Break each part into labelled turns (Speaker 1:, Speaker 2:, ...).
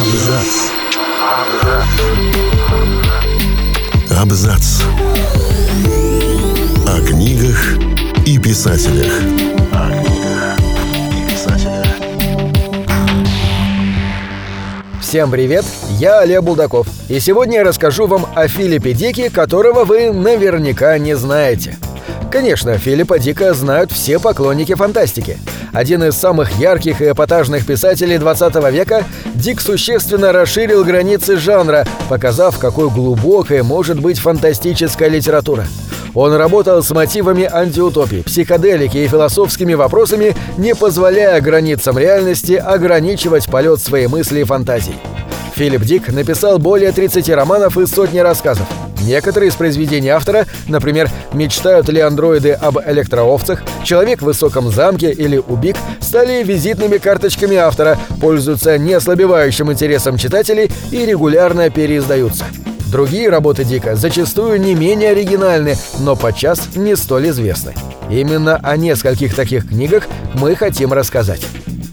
Speaker 1: Абзац. Абзац. О книгах и писателях.
Speaker 2: Всем привет, я Олег Булдаков, и сегодня я расскажу вам о Филиппе Дике, которого вы наверняка не знаете. Конечно, Филиппа Дика знают все поклонники фантастики. Один из самых ярких и эпатажных писателей 20 века, Дик существенно расширил границы жанра, показав, какой глубокой может быть фантастическая литература. Он работал с мотивами антиутопии, психоделики и философскими вопросами, не позволяя границам реальности ограничивать полет своей мысли и фантазий. Филипп Дик написал более 30 романов и сотни рассказов. Некоторые из произведений автора, например, «Мечтают ли андроиды об электроовцах», «Человек в высоком замке» или «Убик», стали визитными карточками автора, пользуются неослабевающим интересом читателей и регулярно переиздаются. Другие работы Дика зачастую не менее оригинальны, но подчас не столь известны. Именно о нескольких таких книгах мы хотим рассказать.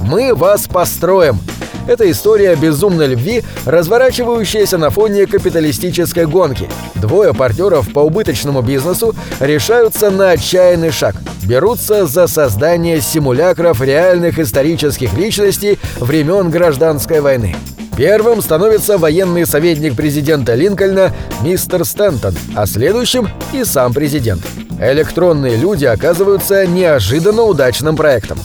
Speaker 2: «Мы вас построим» Это история безумной любви, разворачивающаяся на фоне капиталистической гонки. Двое партнеров по убыточному бизнесу решаются на отчаянный шаг. Берутся за создание симулякров реальных исторических личностей времен гражданской войны. Первым становится военный советник президента Линкольна мистер Стентон, а следующим и сам президент. Электронные люди оказываются неожиданно удачным проектом.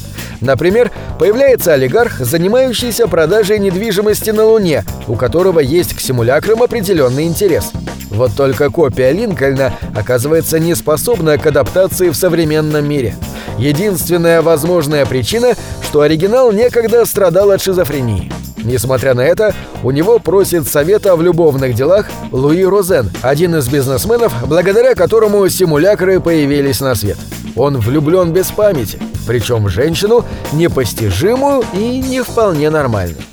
Speaker 2: Например, появляется олигарх, занимающийся продажей недвижимости на Луне, у которого есть к симулякрам определенный интерес. Вот только копия Линкольна оказывается не способна к адаптации в современном мире. Единственная возможная причина, что оригинал некогда страдал от шизофрении. Несмотря на это, у него просит совета в любовных делах Луи Розен, один из бизнесменов, благодаря которому симулякры появились на свет. Он влюблен без памяти, причем женщину непостижимую и не вполне нормальную.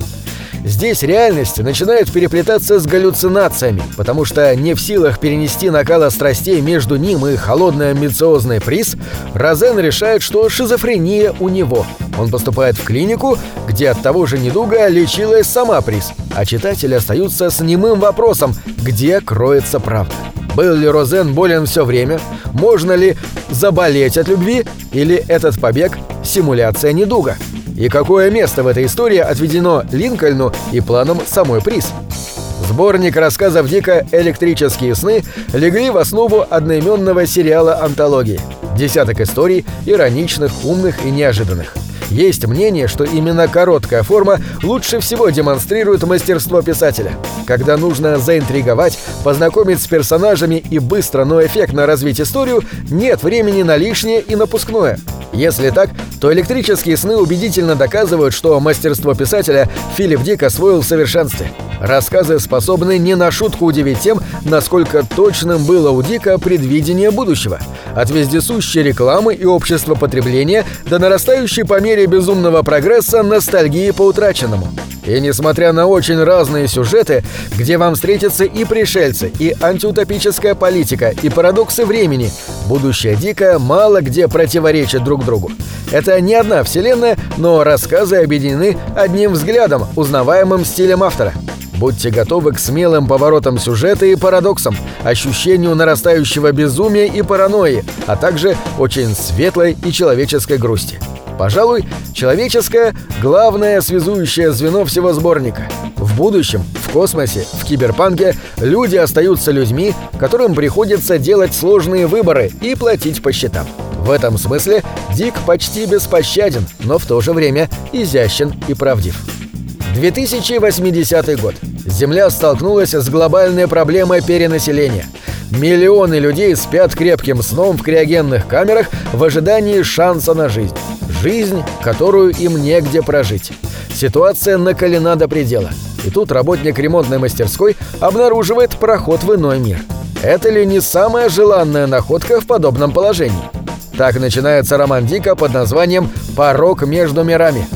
Speaker 2: Здесь реальность начинает переплетаться с галлюцинациями, потому что не в силах перенести накала страстей между ним и холодный амбициозный приз, Розен решает, что шизофрения у него. Он поступает в клинику, где от того же недуга лечилась сама приз, а читатели остаются с немым вопросом, где кроется правда. Был ли Розен болен все время? Можно ли заболеть от любви? Или этот побег – симуляция недуга? И какое место в этой истории отведено Линкольну и планам самой приз? Сборник рассказов Дика «Электрические сны» легли в основу одноименного сериала антологии. Десяток историй, ироничных, умных и неожиданных. Есть мнение, что именно короткая форма лучше всего демонстрирует мастерство писателя. Когда нужно заинтриговать, познакомить с персонажами и быстро, но эффектно развить историю, нет времени на лишнее и напускное. Если так, то электрические сны убедительно доказывают, что мастерство писателя Филипп Дик освоил в совершенстве. Рассказы способны не на шутку удивить тем, насколько точным было у Дика предвидение будущего. От вездесущей рекламы и общества потребления до нарастающей по мере безумного прогресса ностальгии по утраченному. И несмотря на очень разные сюжеты, где вам встретятся и пришельцы, и антиутопическая политика, и парадоксы времени, будущее Дика мало где противоречит друг другу. Это не одна вселенная, но рассказы объединены одним взглядом, узнаваемым стилем автора. Будьте готовы к смелым поворотам сюжета и парадоксам, ощущению нарастающего безумия и паранойи, а также очень светлой и человеческой грусти. Пожалуй, человеческое – главное связующее звено всего сборника. В будущем, в космосе, в киберпанке люди остаются людьми, которым приходится делать сложные выборы и платить по счетам. В этом смысле Дик почти беспощаден, но в то же время изящен и правдив. 2080 год. Земля столкнулась с глобальной проблемой перенаселения. Миллионы людей спят крепким сном в криогенных камерах в ожидании шанса на жизнь. Жизнь, которую им негде прожить. Ситуация накалена до предела. И тут работник ремонтной мастерской обнаруживает проход в иной мир. Это ли не самая желанная находка в подобном положении? Так начинается роман Дика под названием «Порог между мирами».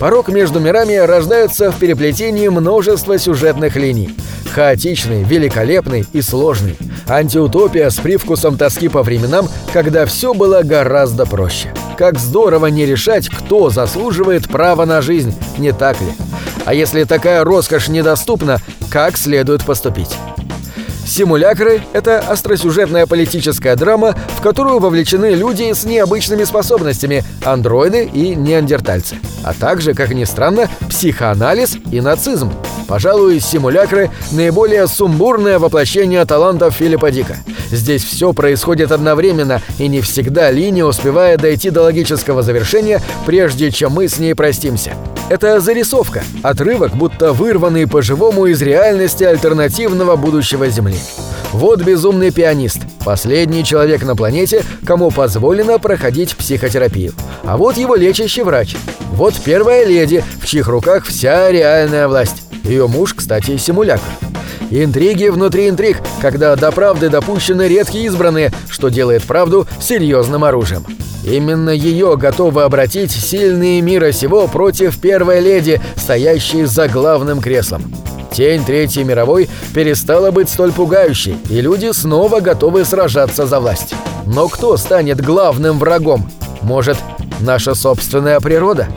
Speaker 2: Порог между мирами рождается в переплетении множества сюжетных линий. Хаотичный, великолепный и сложный. Антиутопия с привкусом тоски по временам, когда все было гораздо проще. Как здорово не решать, кто заслуживает права на жизнь, не так ли? А если такая роскошь недоступна, как следует поступить? Симулякры — это остросюжетная политическая драма, в которую вовлечены люди с необычными способностями, андроиды и неандертальцы, а также, как ни странно, психоанализ и нацизм. Пожалуй, симулякры — наиболее сумбурное воплощение талантов Филиппа Дика. Здесь все происходит одновременно, и не всегда линия успевает дойти до логического завершения, прежде чем мы с ней простимся. Это зарисовка, отрывок, будто вырванный по-живому из реальности альтернативного будущего Земли. Вот безумный пианист, последний человек на планете, кому позволено проходить психотерапию. А вот его лечащий врач. Вот первая леди, в чьих руках вся реальная власть. Ее муж, кстати, симулятор. Интриги внутри интриг, когда до правды допущены редкие избранные, что делает правду серьезным оружием. Именно ее готовы обратить сильные мира сего против первой леди, стоящей за главным креслом. Тень Третьей мировой перестала быть столь пугающей, и люди снова готовы сражаться за власть. Но кто станет главным врагом? Может, наша собственная природа?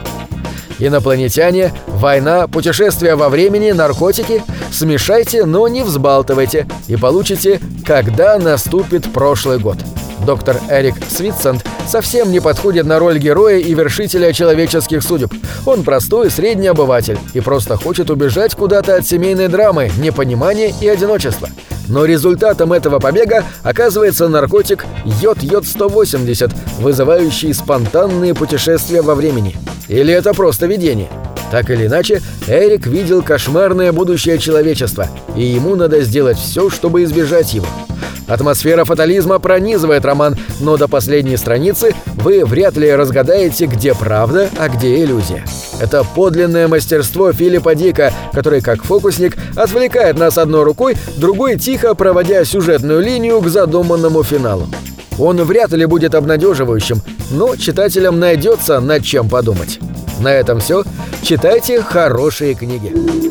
Speaker 2: Инопланетяне, война, путешествия во времени, наркотики – смешайте, но не взбалтывайте, и получите «Когда наступит прошлый год». Доктор Эрик Свитсанд совсем не подходит на роль героя и вершителя человеческих судеб. Он простой средний обыватель и просто хочет убежать куда-то от семейной драмы, непонимания и одиночества. Но результатом этого побега оказывается наркотик йод-йод-180, вызывающий спонтанные путешествия во времени. Или это просто видение? Так или иначе, Эрик видел кошмарное будущее человечества, и ему надо сделать все, чтобы избежать его. Атмосфера фатализма пронизывает роман, но до последней страницы вы вряд ли разгадаете, где правда, а где иллюзия. Это подлинное мастерство Филиппа Дика, который, как фокусник, отвлекает нас одной рукой, другой тихо проводя сюжетную линию к задуманному финалу. Он вряд ли будет обнадеживающим, но читателям найдется над чем подумать. На этом все. Читайте хорошие книги.